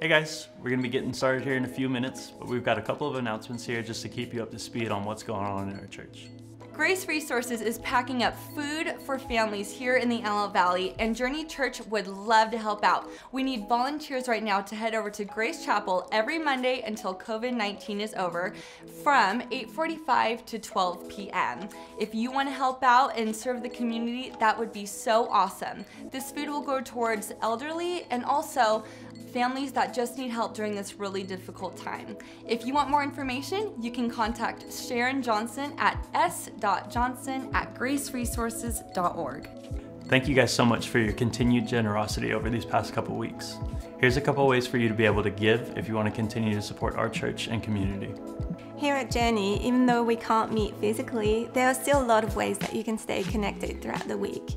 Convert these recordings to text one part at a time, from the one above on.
Hey guys, we're gonna be getting started here in a few minutes, but we've got a couple of announcements here just to keep you up to speed on what's going on in our church. Grace Resources is packing up food for families here in the Antelope Valley, and Journey Church would love to help out. We need volunteers right now to head over to Grace Chapel every Monday until COVID-19 is over from 8.45 to 12 p.m. If you want to help out and serve the community, that would be so awesome. This food will go towards elderly and also families that just need help during this really difficult time. If you want more information, you can contact Sharon Johnson at s.johnson at graceresources.org. Thank you guys so much for your continued generosity over these past couple weeks. Here's a couple ways for you to be able to give if you want to continue to support our church and community. Here at Journey, even though we can't meet physically, there are still a lot of ways that you can stay connected throughout the week.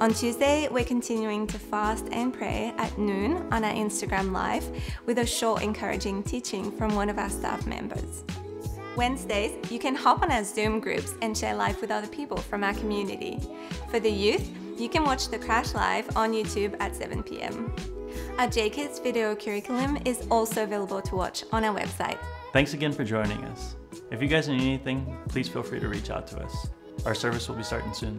On Tuesday, we're continuing to fast and pray at noon on our Instagram Live with a short encouraging teaching from one of our staff members. Wednesdays, you can hop on our Zoom groups and share life with other people from our community. For the youth, you can watch the Crash Live on YouTube at 7 pm. Our JKids video curriculum is also available to watch on our website. Thanks again for joining us. If you guys need anything, please feel free to reach out to us. Our service will be starting soon.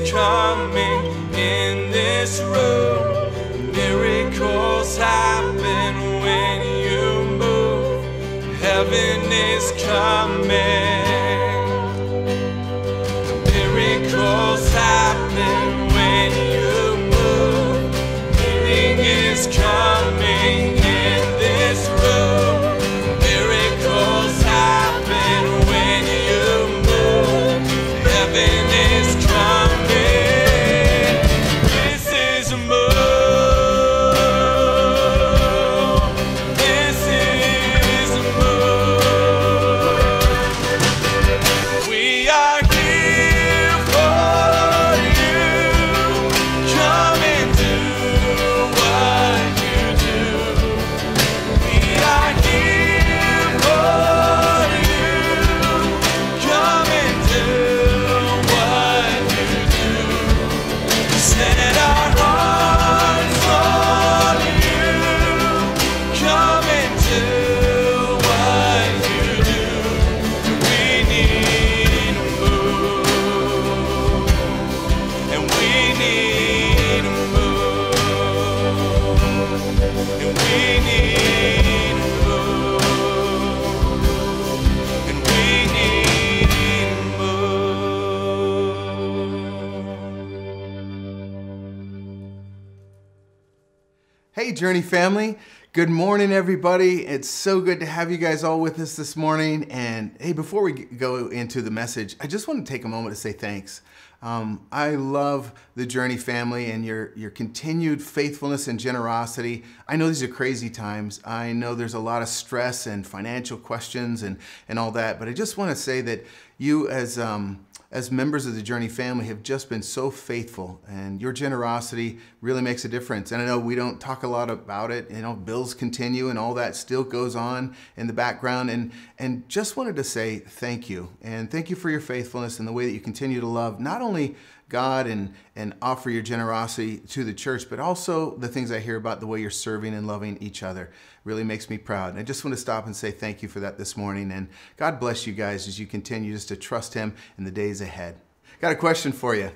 Is coming in this room. Miracles happen when you move. Heaven is coming. Journey family. Good morning, everybody. It's so good to have you guys all with us this morning. And hey, before we go into the message, I just want to take a moment to say thanks. Um, I love the Journey family and your, your continued faithfulness and generosity. I know these are crazy times. I know there's a lot of stress and financial questions and, and all that, but I just want to say that you, as um, as members of the Journey family have just been so faithful and your generosity really makes a difference. And I know we don't talk a lot about it, you know, bills continue and all that still goes on in the background and and just wanted to say thank you. And thank you for your faithfulness and the way that you continue to love not only God and, and offer your generosity to the church, but also the things I hear about the way you're serving and loving each other really makes me proud. And I just want to stop and say thank you for that this morning. And God bless you guys as you continue just to trust Him in the days ahead. Got a question for you.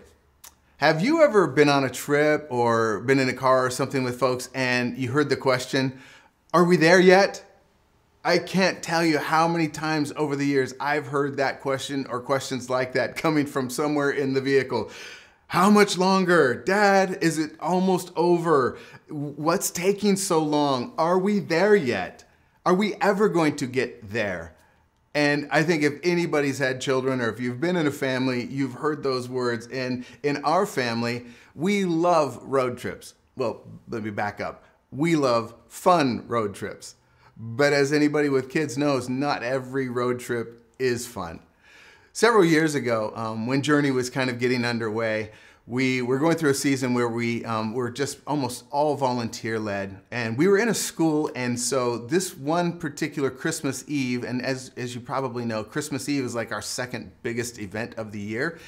Have you ever been on a trip or been in a car or something with folks and you heard the question, Are we there yet? I can't tell you how many times over the years I've heard that question or questions like that coming from somewhere in the vehicle. How much longer? Dad, is it almost over? What's taking so long? Are we there yet? Are we ever going to get there? And I think if anybody's had children or if you've been in a family, you've heard those words. And in our family, we love road trips. Well, let me back up. We love fun road trips. But as anybody with kids knows, not every road trip is fun. Several years ago, um, when Journey was kind of getting underway, we were going through a season where we um, were just almost all volunteer led and we were in a school and so this one particular christmas eve and as, as you probably know christmas eve is like our second biggest event of the year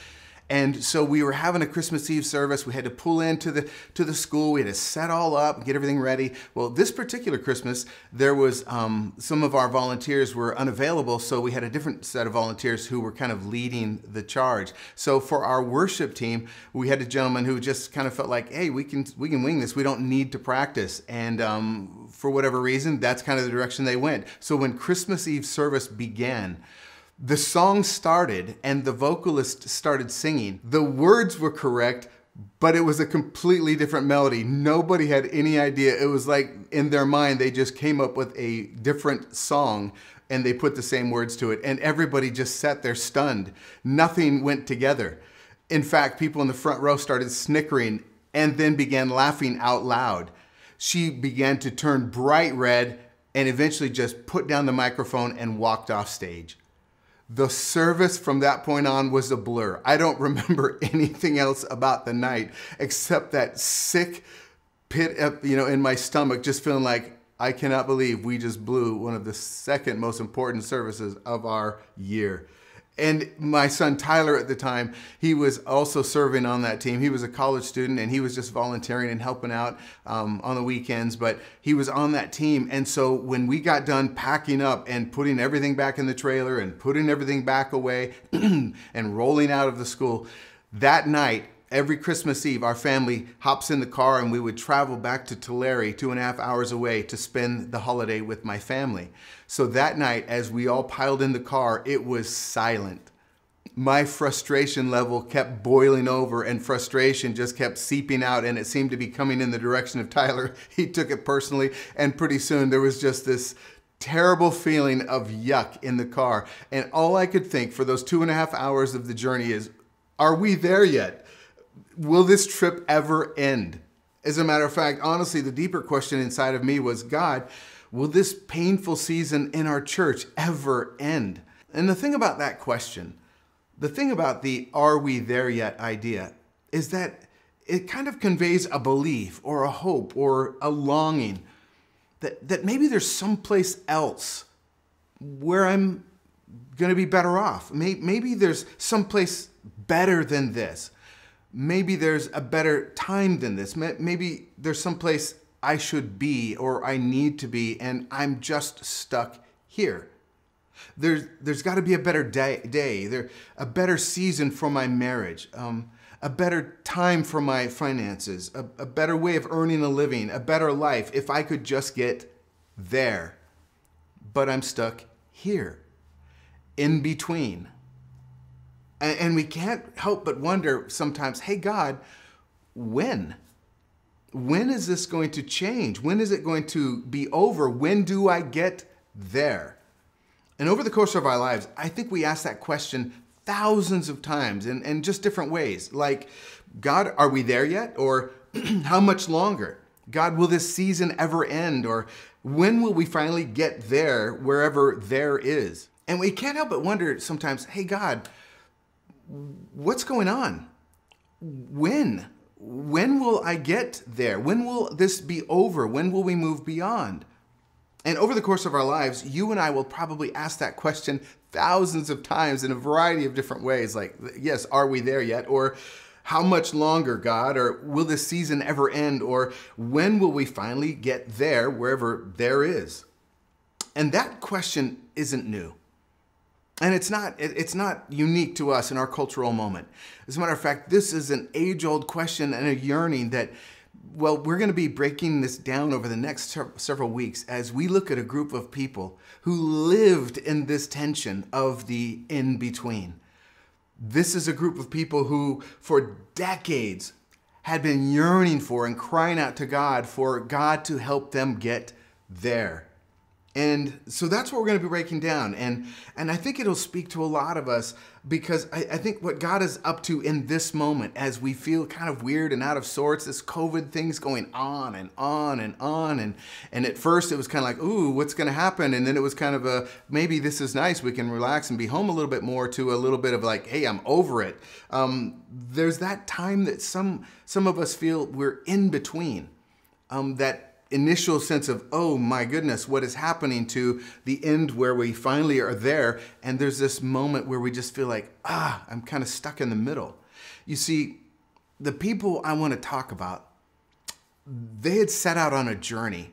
and so we were having a Christmas Eve service. We had to pull into the to the school. We had to set all up get everything ready. Well, this particular Christmas, there was um, some of our volunteers were unavailable, so we had a different set of volunteers who were kind of leading the charge. So for our worship team, we had a gentleman who just kind of felt like, hey, we can we can wing this. We don't need to practice. And um, for whatever reason, that's kind of the direction they went. So when Christmas Eve service began the song started and the vocalist started singing. The words were correct, but it was a completely different melody. Nobody had any idea. It was like in their mind, they just came up with a different song and they put the same words to it. And everybody just sat there stunned. Nothing went together. In fact, people in the front row started snickering and then began laughing out loud. She began to turn bright red and eventually just put down the microphone and walked off stage the service from that point on was a blur. I don't remember anything else about the night except that sick pit, you know, in my stomach, just feeling like I cannot believe we just blew one of the second most important services of our year. And my son Tyler at the time, he was also serving on that team. He was a college student and he was just volunteering and helping out um, on the weekends, but he was on that team. And so when we got done packing up and putting everything back in the trailer and putting everything back away and rolling out of the school, that night, every Christmas Eve, our family hops in the car and we would travel back to Tulare, two and a half hours away, to spend the holiday with my family. So that night, as we all piled in the car, it was silent. My frustration level kept boiling over and frustration just kept seeping out and it seemed to be coming in the direction of Tyler. He took it personally and pretty soon there was just this terrible feeling of yuck in the car. And all I could think for those two and a half hours of the journey is, are we there yet? will this trip ever end? As a matter of fact, honestly, the deeper question inside of me was God, will this painful season in our church ever end? And the thing about that question, the thing about the are we there yet idea, is that it kind of conveys a belief or a hope or a longing that, that maybe there's someplace else where I'm going to be better off. Maybe there's someplace better than this maybe there's a better time than this. Maybe there's someplace I should be or I need to be, and I'm just stuck here. There's, there's got to be a better day, day, there, a better season for my marriage, um, a better time for my finances, a, a better way of earning a living, a better life if I could just get there. But I'm stuck here, in between. And, and we can't help but wonder sometimes, hey, God, when? When is this going to change? When is it going to be over? When do I get there? And over the course of our lives, I think we ask that question thousands of times in, in just different ways. Like, God, are we there yet? Or how much longer? God, will this season ever end? Or when will we finally get there, wherever there is? And we can't help but wonder sometimes, hey, God, what's going on? When? When will I get there? When will this be over? When will we move beyond? And over the course of our lives, you and I will probably ask that question thousands of times in a variety of different ways. Like, yes, are we there yet? Or how much longer, God? Or will this season ever end? Or when will we finally get there, wherever there is? And that question isn't new. And it's not, it's not unique to us in our cultural moment. As a matter of fact, this is an age old question and a yearning that well, we're going to be breaking this down over the next several weeks as we look at a group of people who lived in this tension of the in between. This is a group of people who, for decades, had been yearning for and crying out to God for God to help them get there. And so that's what we're going to be breaking down. And, and I think it'll speak to a lot of us because I, I, think what God is up to in this moment as we feel kind of weird and out of sorts, this COVID thing's going on and on and on. And, and at first it was kind of like, ooh, what's going to happen? And then it was kind of a, maybe this is nice. We can relax and be home a little bit more to a little bit of like, hey, I'm over it. Um, there's that time that some, some of us feel we're in between. Um, that initial sense of, oh my goodness, what is happening to the end where we finally are there. And there's this moment where we just feel like, ah, I'm kind of stuck in the middle. You see, the people I want to talk about, they had set out on a journey.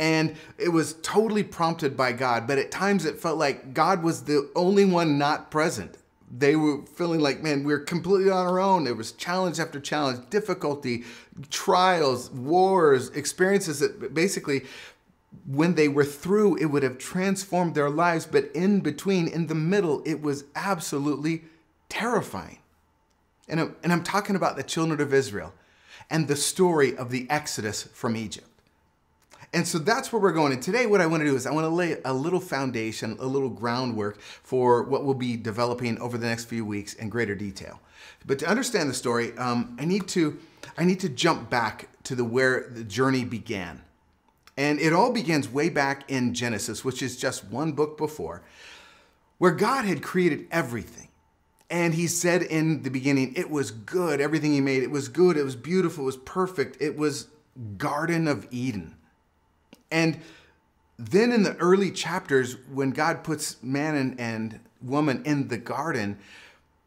And it was totally prompted by God, but at times it felt like God was the only one not present they were feeling like, man, we're completely on our own. There was challenge after challenge, difficulty, trials, wars, experiences that basically, when they were through, it would have transformed their lives. But in between, in the middle, it was absolutely terrifying. And and I'm talking about the children of Israel and the story of the Exodus from Egypt. And so that's where we're going. And today, what I want to do is I want to lay a little foundation, a little groundwork for what we'll be developing over the next few weeks in greater detail. But to understand the story, um, I need to I need to jump back to the where the journey began. And it all begins way back in Genesis, which is just one book before, where God had created everything. And he said in the beginning, it was good. Everything he made, it was good. It was beautiful. It was perfect. It was Garden of Eden. And then in the early chapters, when God puts man and, and woman in the garden,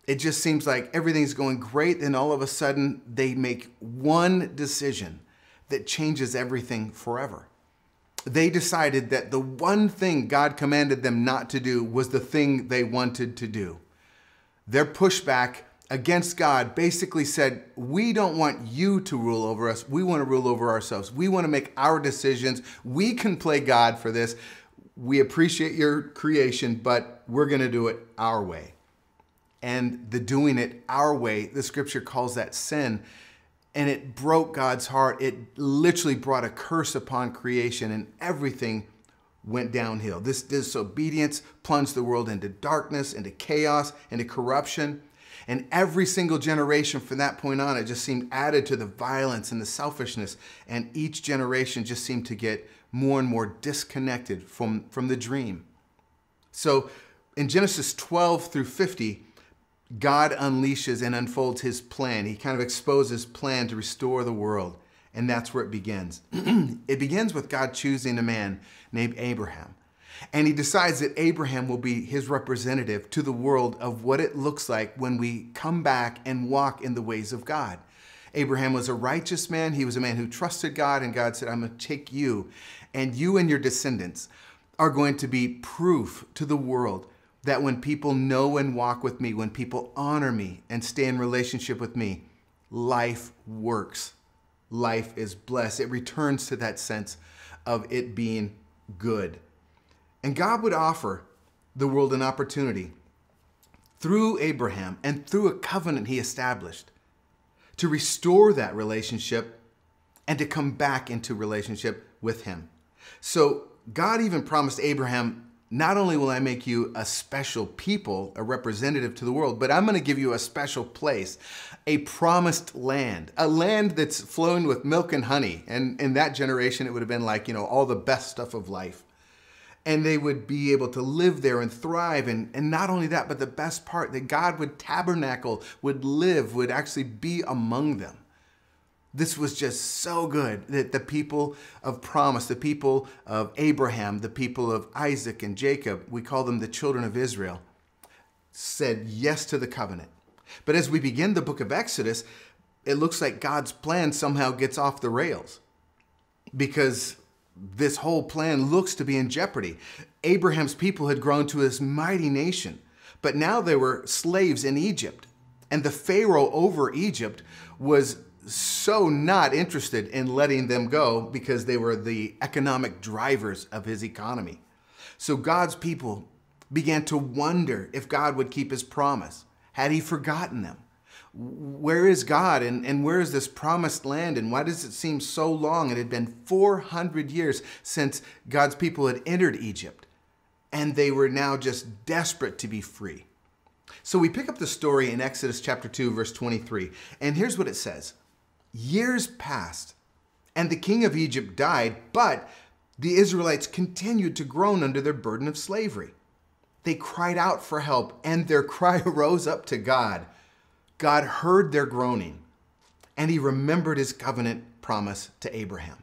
it just seems like everything's going great. Then all of a sudden, they make one decision that changes everything forever. They decided that the one thing God commanded them not to do was the thing they wanted to do. Their pushback against God basically said, We don't want you to rule over us. We want to rule over ourselves. We want to make our decisions. We can play God for this. We appreciate your creation, but we're going to do it our way. And the doing it our way, the scripture calls that sin. And it broke God's heart. It literally brought a curse upon creation, and everything went downhill. This disobedience plunged the world into darkness, into chaos, into corruption. And every single generation from that point on, it just seemed added to the violence and the selfishness. And each generation just seemed to get more and more disconnected from, from the dream. So in Genesis 12 through 50, God unleashes and unfolds his plan. He kind of exposes plan to restore the world. And that's where it begins. it begins with God choosing a man named Abraham. And he decides that Abraham will be his representative to the world of what it looks like when we come back and walk in the ways of God. Abraham was a righteous man. He was a man who trusted God, and God said, I'm going to take you, and you and your descendants are going to be proof to the world that when people know and walk with me, when people honor me and stay in relationship with me, life works. Life is blessed. It returns to that sense of it being good. And God would offer the world an opportunity through Abraham and through a covenant he established to restore that relationship and to come back into relationship with him. So God even promised Abraham, not only will I make you a special people, a representative to the world, but I'm going to give you a special place, a promised land, a land that's flowing with milk and honey. And in that generation, it would have been like, you know, all the best stuff of life. And they would be able to live there and thrive. And, and not only that, but the best part, that God would tabernacle, would live, would actually be among them. This was just so good that the people of promise, the people of Abraham, the people of Isaac and Jacob, we call them the children of Israel, said yes to the covenant. But as we begin the book of Exodus, it looks like God's plan somehow gets off the rails because this whole plan looks to be in jeopardy. Abraham's people had grown to this mighty nation, but now they were slaves in Egypt. And the Pharaoh over Egypt was so not interested in letting them go because they were the economic drivers of his economy. So God's people began to wonder if God would keep his promise. Had he forgotten them? Where is God and, and where is this promised land and why does it seem so long? It had been 400 years since God's people had entered Egypt and they were now just desperate to be free. So we pick up the story in Exodus chapter 2, verse 23, and here's what it says Years passed, and the king of Egypt died, but the Israelites continued to groan under their burden of slavery. They cried out for help, and their cry rose up to God. God heard their groaning, and he remembered his covenant promise to Abraham.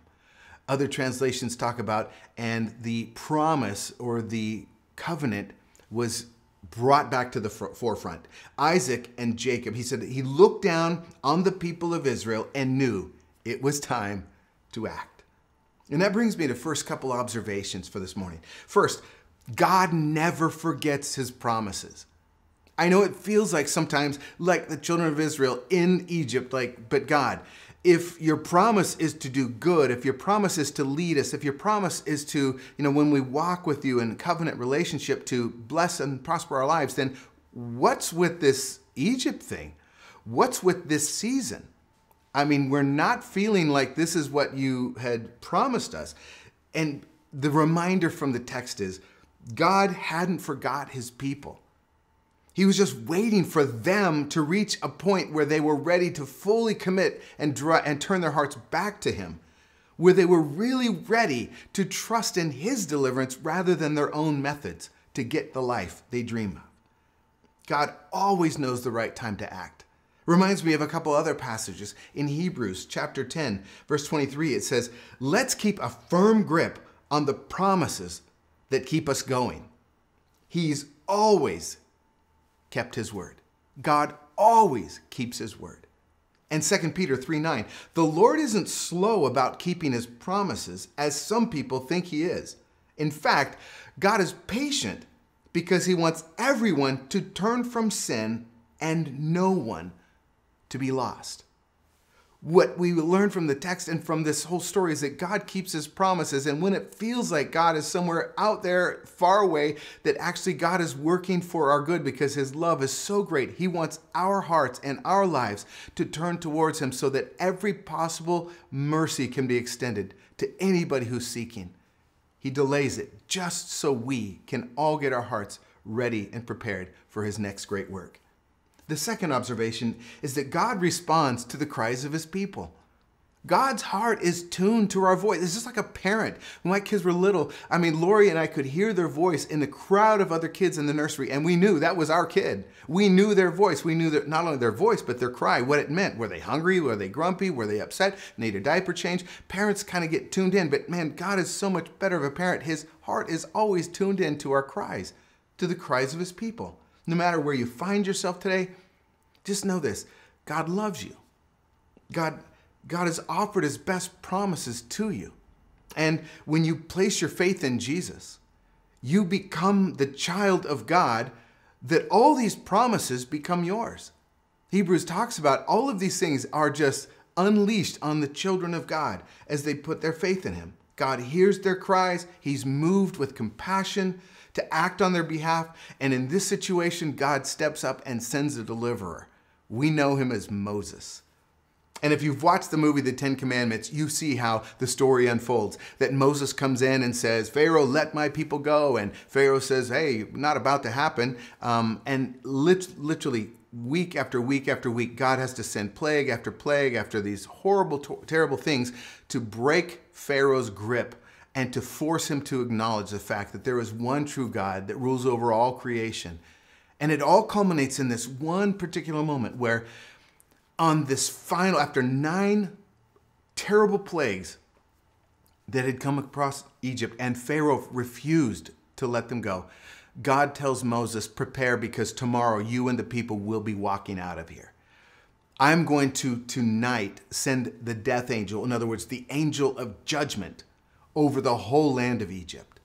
Other translations talk about, and the promise or the covenant was brought back to the forefront. Isaac and Jacob, he said he looked down on the people of Israel and knew it was time to act. And that brings me to first couple observations for this morning. First, God never forgets his promises. I know it feels like sometimes like the children of Israel in Egypt like but God, if your promise is to do good, if your promise is to lead us, if your promise is to, you know, when we walk with you in covenant relationship to bless and prosper our lives, then what's with this Egypt thing? What's with this season? I mean, we're not feeling like this is what you had promised us. And the reminder from the text is God hadn't forgot his people. He was just waiting for them to reach a point where they were ready to fully commit and, draw, and turn their hearts back to Him, where they were really ready to trust in His deliverance rather than their own methods to get the life they dream of. God always knows the right time to act. Reminds me of a couple other passages in Hebrews chapter 10, verse 23. It says, Let's keep a firm grip on the promises that keep us going. He's always kept his word. God always keeps his word. And 2 Peter 3 9, the Lord isn't slow about keeping his promises as some people think he is. In fact, God is patient because he wants everyone to turn from sin and no one to be lost what we learn from the text and from this whole story is that God keeps his promises. And when it feels like God is somewhere out there far away, that actually God is working for our good because his love is so great. He wants our hearts and our lives to turn towards him so that every possible mercy can be extended to anybody who's seeking. He delays it just so we can all get our hearts ready and prepared for his next great work. The second observation is that God responds to the cries of his people. God's heart is tuned to our voice. It's just like a parent. When my kids were little, I mean, Lori and I could hear their voice in the crowd of other kids in the nursery, and we knew that was our kid. We knew their voice. We knew that not only their voice, but their cry, what it meant. Were they hungry? Were they grumpy? Were they upset? Need a diaper change? Parents kind of get tuned in, but man, God is so much better of a parent. His heart is always tuned in to our cries, to the cries of his people. No matter where you find yourself today, just know this God loves you. God, God has offered his best promises to you. And when you place your faith in Jesus, you become the child of God, that all these promises become yours. Hebrews talks about all of these things are just unleashed on the children of God as they put their faith in him. God hears their cries, he's moved with compassion to act on their behalf. And in this situation, God steps up and sends a deliverer. We know him as Moses. And if you've watched the movie The Ten Commandments, you see how the story unfolds. That Moses comes in and says, Pharaoh, let my people go. And Pharaoh says, hey, not about to happen. Um, and lit- literally, week after week after week, God has to send plague after plague after these horrible, terrible things to break Pharaoh's grip and to force him to acknowledge the fact that there is one true God that rules over all creation. And it all culminates in this one particular moment where on this final, after nine terrible plagues that had come across Egypt, and Pharaoh refused to let them go, God tells Moses, Prepare because tomorrow you and the people will be walking out of here. I'm going to tonight send the death angel, in other words, the angel of judgment, over the whole land of Egypt.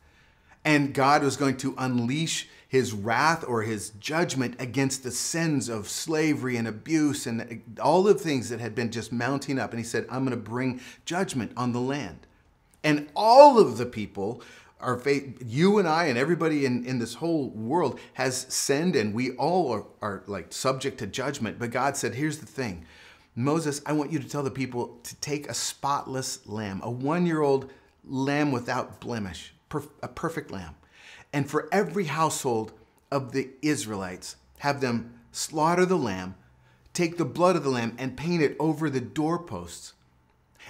And God was going to unleash his wrath or his judgment against the sins of slavery and abuse and all the things that had been just mounting up. And he said, I'm going to bring judgment on the land. And all of the people our faith, you and I and everybody in, in this whole world has sinned and we all are, are like subject to judgment. But God said, here's the thing. Moses, I want you to tell the people to take a spotless lamb, a one year old lamb without blemish, a perfect lamb and for every household of the Israelites, have them slaughter the lamb, take the blood of the lamb, and paint it over the doorposts.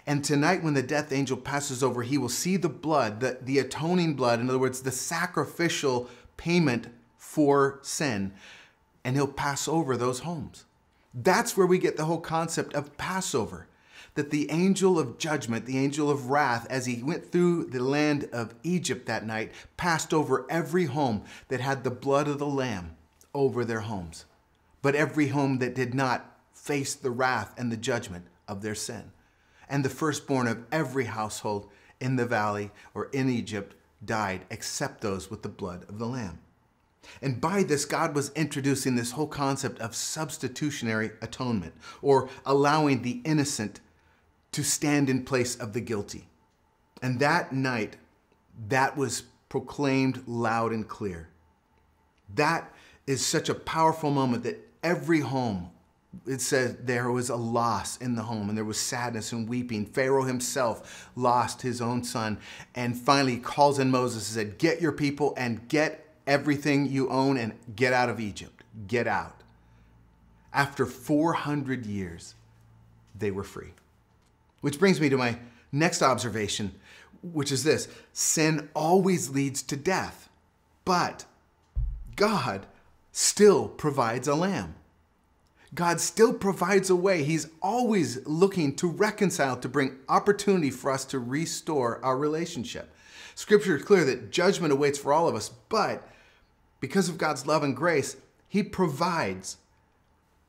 And tonight, when the death angel passes over, he will see the blood, the, the atoning blood, in other words, the sacrificial payment for sin, and he'll pass over those homes. That's where we get the whole concept of Passover that the angel of judgment, the angel of wrath, as he went through the land of Egypt that night, passed over every home that had the blood of the Lamb over their homes, but every home that did not face the wrath and the judgment of their sin. And the firstborn of every household in the valley or in Egypt died, except those with the blood of the Lamb. And by this, God was introducing this whole concept of substitutionary atonement, or allowing the innocent to stand in place of the guilty. And that night, that was proclaimed loud and clear. That is such a powerful moment that every home, it says there was a loss in the home and there was sadness and weeping. Pharaoh himself lost his own son and finally calls in Moses and said, Get your people and get everything you own and get out of Egypt. Get out. After 400 years, they were free. Which brings me to my next observation, which is this sin always leads to death, but God still provides a lamb. God still provides a way. He's always looking to reconcile, to bring opportunity for us to restore our relationship. Scripture is clear that judgment awaits for all of us, but because of God's love and grace, He provides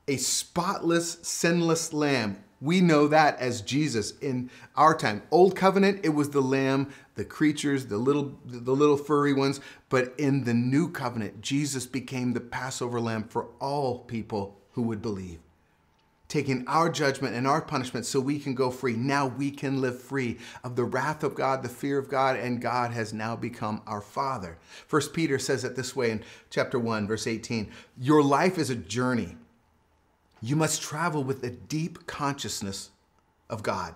a spotless, sinless lamb we know that as Jesus in our time. Old covenant, it was the lamb, the creatures, the little the little furry ones, but in the new covenant, Jesus became the Passover lamb for all people who would believe. Taking our judgment and our punishment so we can go free. Now we can live free of the wrath of God, the fear of God, and God has now become our Father. First Peter says it this way in chapter 1, verse 18 Your life is a journey you must travel with a deep consciousness of God.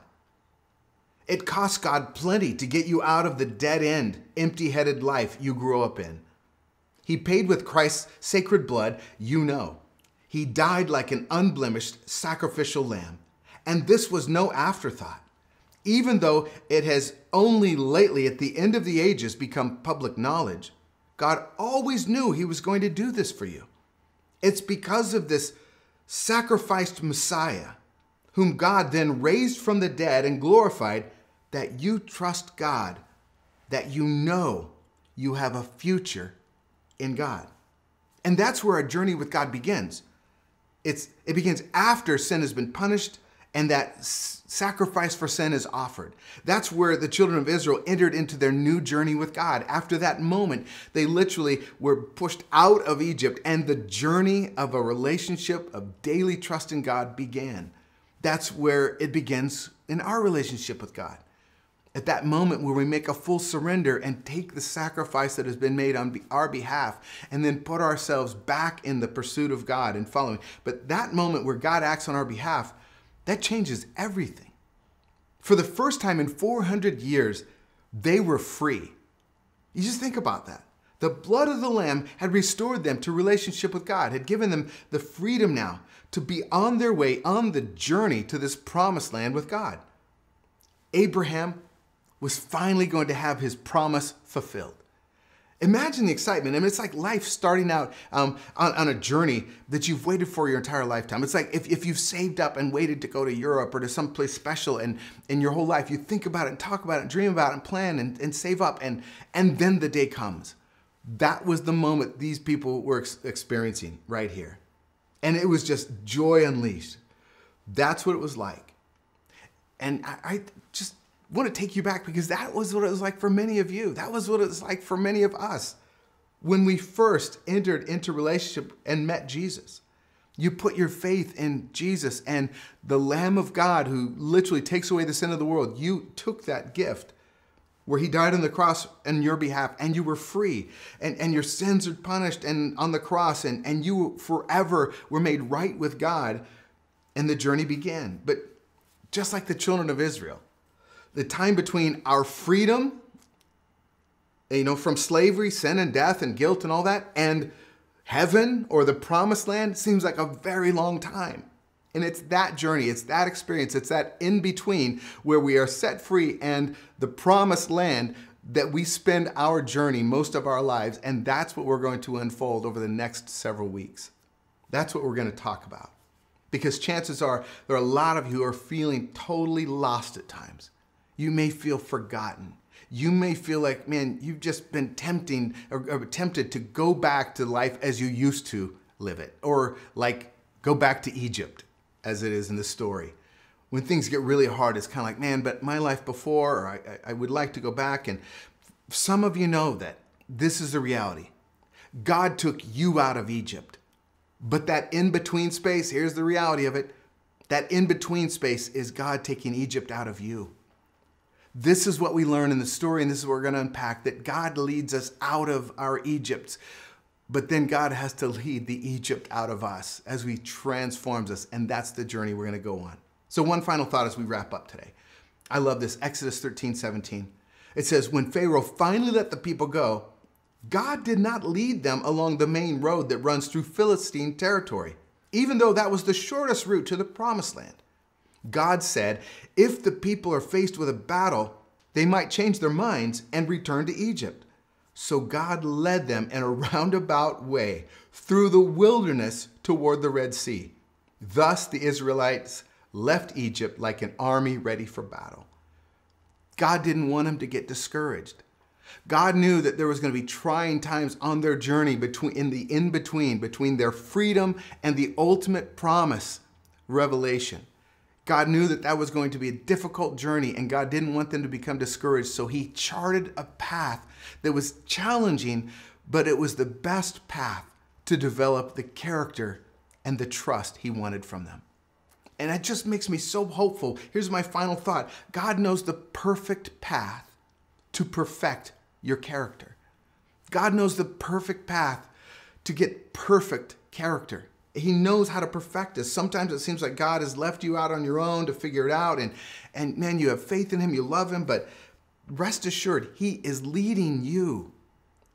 It costs God plenty to get you out of the dead end, empty headed life you grew up in. He paid with Christ's sacred blood, you know. He died like an unblemished sacrificial lamb. And this was no afterthought. Even though it has only lately, at the end of the ages, become public knowledge, God always knew He was going to do this for you. It's because of this sacrificed Messiah, whom God then raised from the dead and glorified, that you trust God, that you know you have a future in God. And that's where our journey with God begins. It's, it begins after sin has been punished and that sacrifice for sin is offered. That's where the children of Israel entered into their new journey with God. After that moment, they literally were pushed out of Egypt, and the journey of a relationship of daily trust in God began. That's where it begins in our relationship with God. At that moment where we make a full surrender and take the sacrifice that has been made on our behalf and then put ourselves back in the pursuit of God and following. But that moment where God acts on our behalf, that changes everything. For the first time in 400 years, they were free. You just think about that. The blood of the Lamb had restored them to relationship with God, had given them the freedom now to be on their way on the journey to this promised land with God. Abraham was finally going to have his promise fulfilled. Imagine the excitement. I mean, it's like life starting out um, on, on, a journey that you've waited for your entire lifetime. It's like if, if you've saved up and waited to go to Europe or to some place special and in your whole life, you think about it and talk about it and dream about it and plan and, and save up and, and then the day comes. That was the moment these people were ex- experiencing right here. And it was just joy unleashed. That's what it was like. And I, I want to take you back because that was what it was like for many of you. That was what it was like for many of us when we first entered into relationship and met Jesus. You put your faith in Jesus and the Lamb of God who literally takes away the sin of the world. You took that gift where he died on the cross on your behalf and you were free and, and your sins are punished and on the cross and, and you forever were made right with God and the journey began. But just like the children of Israel, the time between our freedom, you know, from slavery, sin and death and guilt and all that, and heaven or the promised land seems like a very long time. And it's that journey, it's that experience, it's that in between where we are set free and the promised land that we spend our journey most of our lives. And that's what we're going to unfold over the next several weeks. That's what we're going to talk about. Because chances are there are a lot of you who are feeling totally lost at times. You may feel forgotten. You may feel like, man, you've just been tempting or, or tempted to go back to life as you used to live it, or like go back to Egypt as it is in the story. When things get really hard, it's kind of like, man, but my life before, or I, I would like to go back. And some of you know that this is the reality. God took you out of Egypt. But that in between space, here's the reality of it that in between space is God taking Egypt out of you. This is what we learn in the story, and this is what we're going to unpack that God leads us out of our Egypt. But then God has to lead the Egypt out of us as we transforms us, and that's the journey we're going to go on. So, one final thought as we wrap up today. I love this Exodus 13 17. It says, When Pharaoh finally let the people go, God did not lead them along the main road that runs through Philistine territory, even though that was the shortest route to the promised land. God said, if the people are faced with a battle, they might change their minds and return to Egypt. So God led them in a roundabout way through the wilderness toward the Red Sea. Thus the Israelites left Egypt like an army ready for battle. God didn't want them to get discouraged. God knew that there was going to be trying times on their journey between in the in between between their freedom and the ultimate promise revelation. God knew that that was going to be a difficult journey and God didn't want them to become discouraged. So he charted a path that was challenging, but it was the best path to develop the character and the trust he wanted from them. And that just makes me so hopeful. Here's my final thought God knows the perfect path to perfect your character. God knows the perfect path to get perfect character. He knows how to perfect us. Sometimes it seems like God has left you out on your own to figure it out. And, and man, you have faith in Him, you love Him, but rest assured, He is leading you.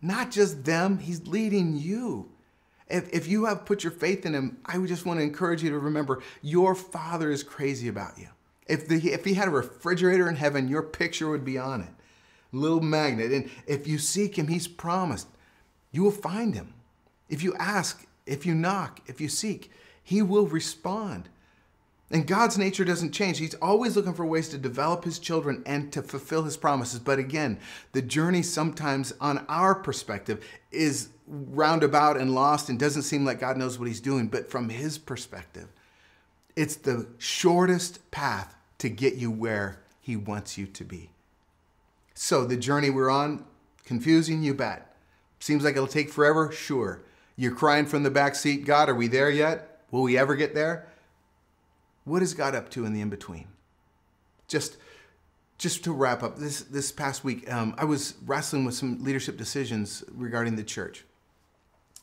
Not just them, He's leading you. If, if you have put your faith in Him, I would just want to encourage you to remember your Father is crazy about you. If, the, if He had a refrigerator in heaven, your picture would be on it. Little magnet. And if you seek Him, He's promised you will find Him. If you ask, if you knock, if you seek, He will respond. And God's nature doesn't change. He's always looking for ways to develop His children and to fulfill His promises. But again, the journey sometimes, on our perspective, is roundabout and lost and doesn't seem like God knows what He's doing. But from His perspective, it's the shortest path to get you where He wants you to be. So, the journey we're on, confusing, you bet. Seems like it'll take forever? Sure. You're crying from the back seat, God, are we there yet? Will we ever get there? What is God up to in the in between? Just, just to wrap up, this this past week, um, I was wrestling with some leadership decisions regarding the church,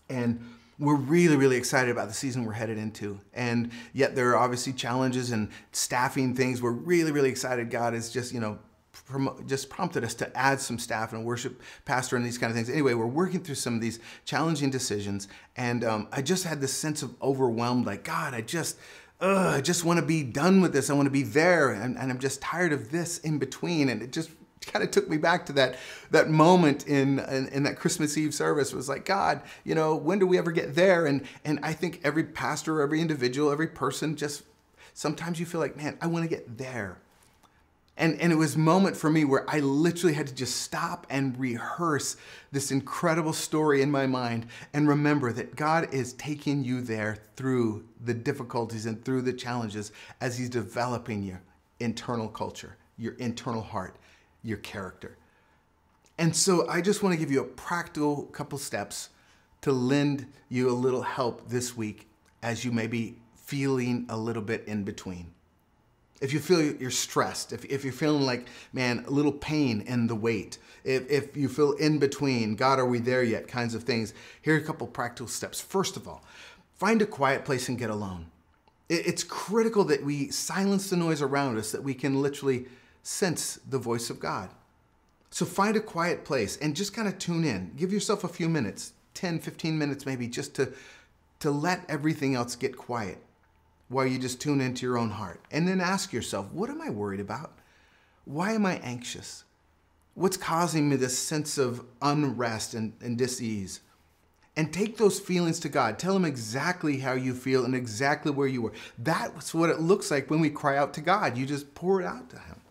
and we're really, really excited about the season we're headed into. And yet there are obviously challenges and staffing things. We're really, really excited. God is just, you know, just prompted us to add some staff and worship pastor and these kind of things. Anyway, we're working through some of these challenging decisions. And um, I just had this sense of overwhelmed, like, God, I just, ugh, I just want to be done with this. I want to be there. And, and I'm just tired of this in between. And it just kind of took me back to that that moment in, in, in that Christmas Eve service. Was like God, you know, when do we ever get there? And and I think every pastor, every individual, every person just sometimes you feel like, man, I want to get there. And, and it was a moment for me where I literally had to just stop and rehearse this incredible story in my mind and remember that God is taking you there through the difficulties and through the challenges as He's developing your internal culture, your internal heart, your character. And so I just want to give you a practical couple steps to lend you a little help this week as you may be feeling a little bit in between. If you feel you're stressed, if, if you're feeling like, man, a little pain in the wait, if, if you feel in between, God, are we there yet, kinds of things, here are a couple practical steps. First of all, find a quiet place and get alone. It, it's critical that we silence the noise around us, that we can literally sense the voice of God. So find a quiet place and just kind of tune in. Give yourself a few minutes, 10, 15 minutes maybe, just to, to let everything else get quiet while you just tune into your own heart. And then ask yourself, what am I worried about? Why am I anxious? What's causing me this sense of unrest and, and dis-ease? And take those feelings to God. Tell Him exactly how you feel and exactly where you are. That's what it looks like when we cry out to God. You just pour it out to Him.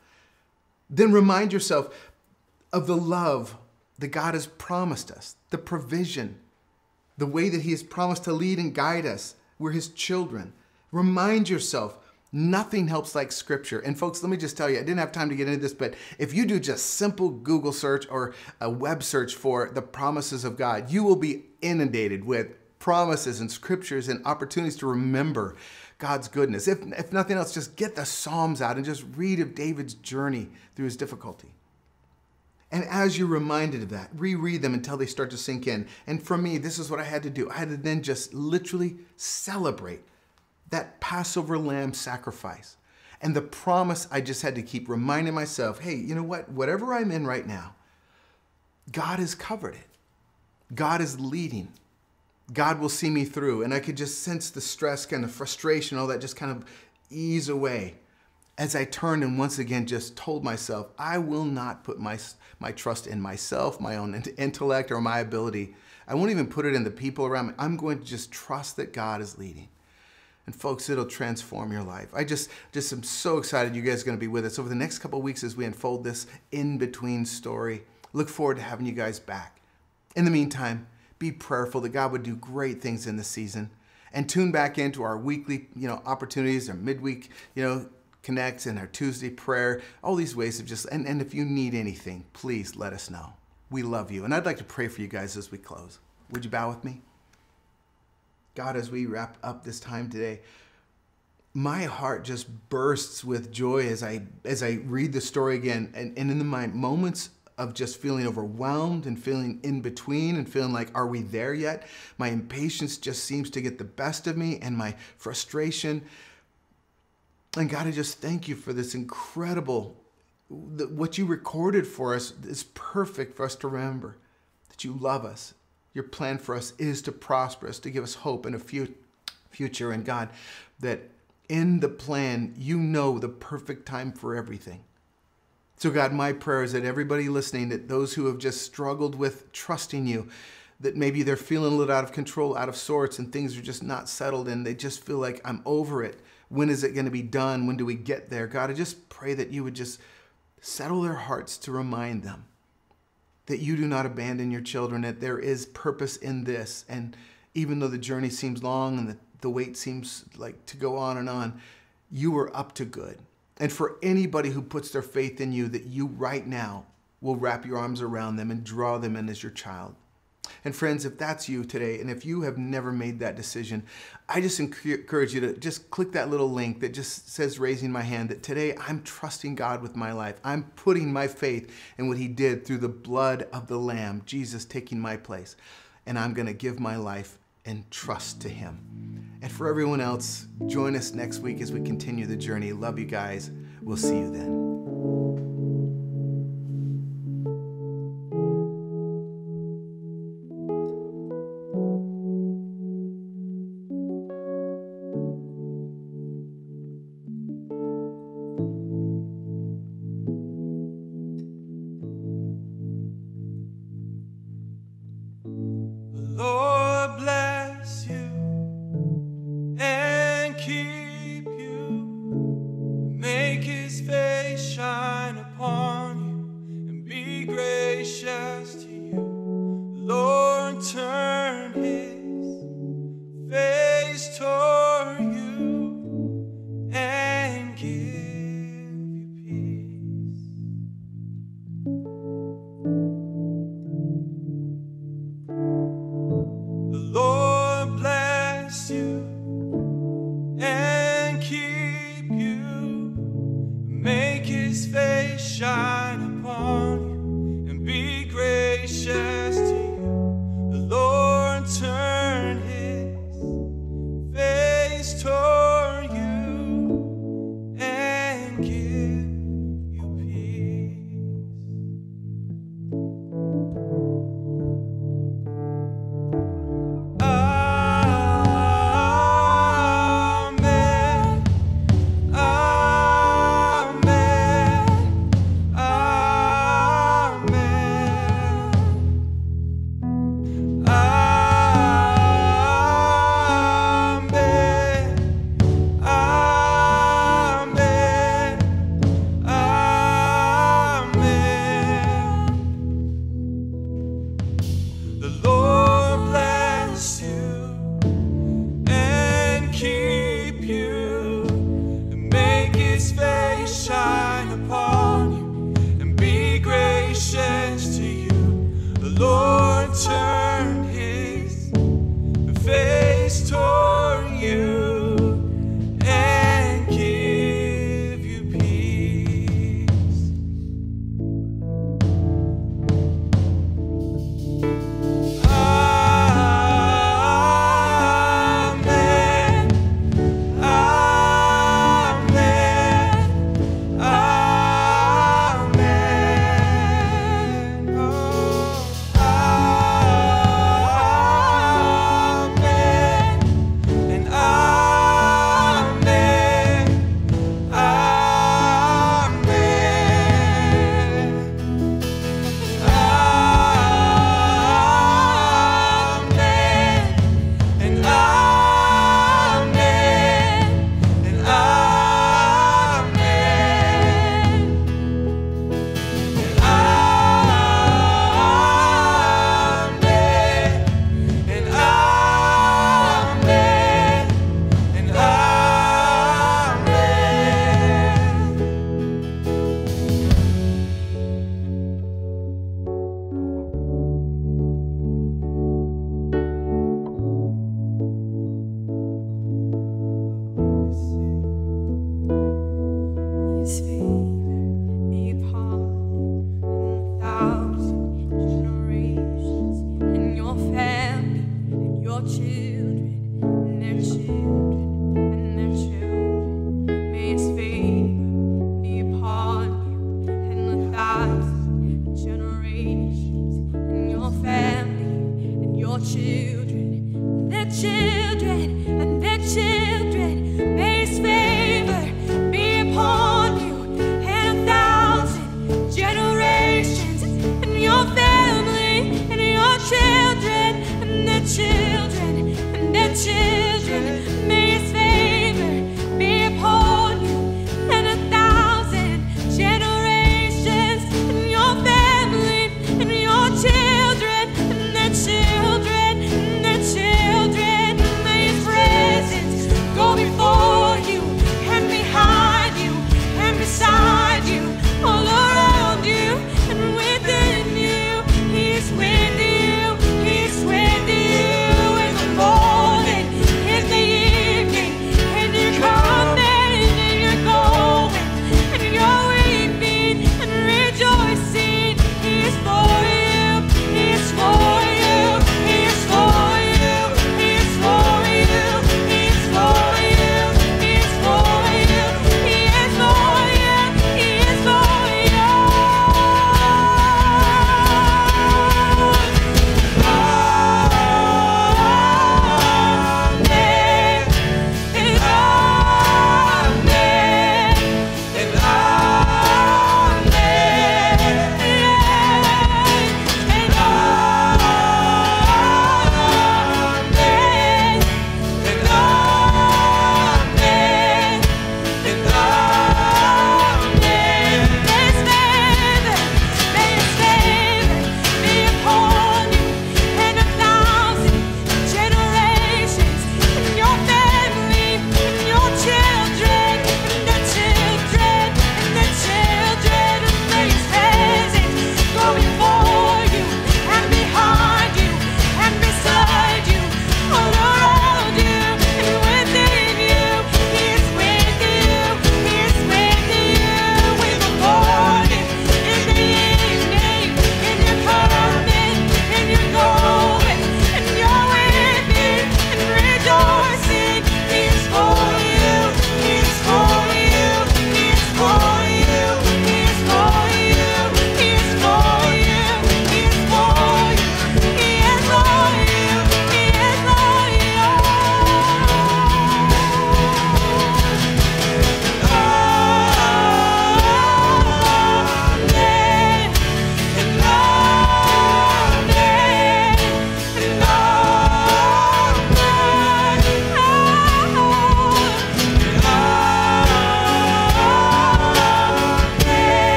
Then remind yourself of the love that God has promised us, the provision, the way that He has promised to lead and guide us. We're His children. Remind yourself, nothing helps like Scripture. And folks, let me just tell you, I didn't have time to get into this, but if you do just simple Google search or a web search for the promises of God, you will be inundated with promises and scriptures and opportunities to remember God's goodness. If, if nothing else, just get the Psalms out and just read of David's journey through his difficulty. And as you're reminded of that, reread them until they start to sink in. And for me, this is what I had to do. I had to then just literally celebrate that Passover lamb sacrifice and the promise I just had to keep reminding myself hey, you know what? Whatever I'm in right now, God has covered it. God is leading. God will see me through. And I could just sense the stress, kind of frustration, all that just kind of ease away as I turned and once again just told myself, I will not put my, my trust in myself, my own intellect, or my ability. I won't even put it in the people around me. I'm going to just trust that God is leading. And folks, it'll transform your life. I just, just am so excited you guys are going to be with us over the next couple weeks as we unfold this in-between story. Look forward to having you guys back. In the meantime, be prayerful that God would do great things in this season. And tune back into our weekly, you know, opportunities, our midweek, you know, connects and our Tuesday prayer, all these ways of just, and, and if you need anything, please let us know. We love you. And I'd like to pray for you guys as we close. Would you bow with me? God, as we wrap up this time today, my heart just bursts with joy as I as I read the story again. And, and in my moments of just feeling overwhelmed and feeling in between and feeling like, are we there yet? My impatience just seems to get the best of me and my frustration. And God, I just thank you for this incredible, what you recorded for us is perfect for us to remember that you love us. Your plan for us is to prosper us, to give us hope and a future. And God, that in the plan, you know the perfect time for everything. So, God, my prayer is that everybody listening, that those who have just struggled with trusting you, that maybe they're feeling a little out of control, out of sorts, and things are just not settled, and they just feel like, I'm over it. When is it going to be done? When do we get there? God, I just pray that you would just settle their hearts to remind them that you do not abandon your children, that there is purpose in this. And even though the journey seems long and the, the wait seems like to go on and on, you are up to good. And for anybody who puts their faith in you, that you right now will wrap your arms around them and draw them in as your child. And friends, if that's you today, and if you have never made that decision, I just encourage you to just click that little link that just says raising my hand that today I'm trusting God with my life. I'm putting my faith in what he did through the blood of the lamb, Jesus taking my place. And I'm going to give my life and trust to Him. And for everyone else, join us next week as we continue the journey. Love you guys. We'll see you then.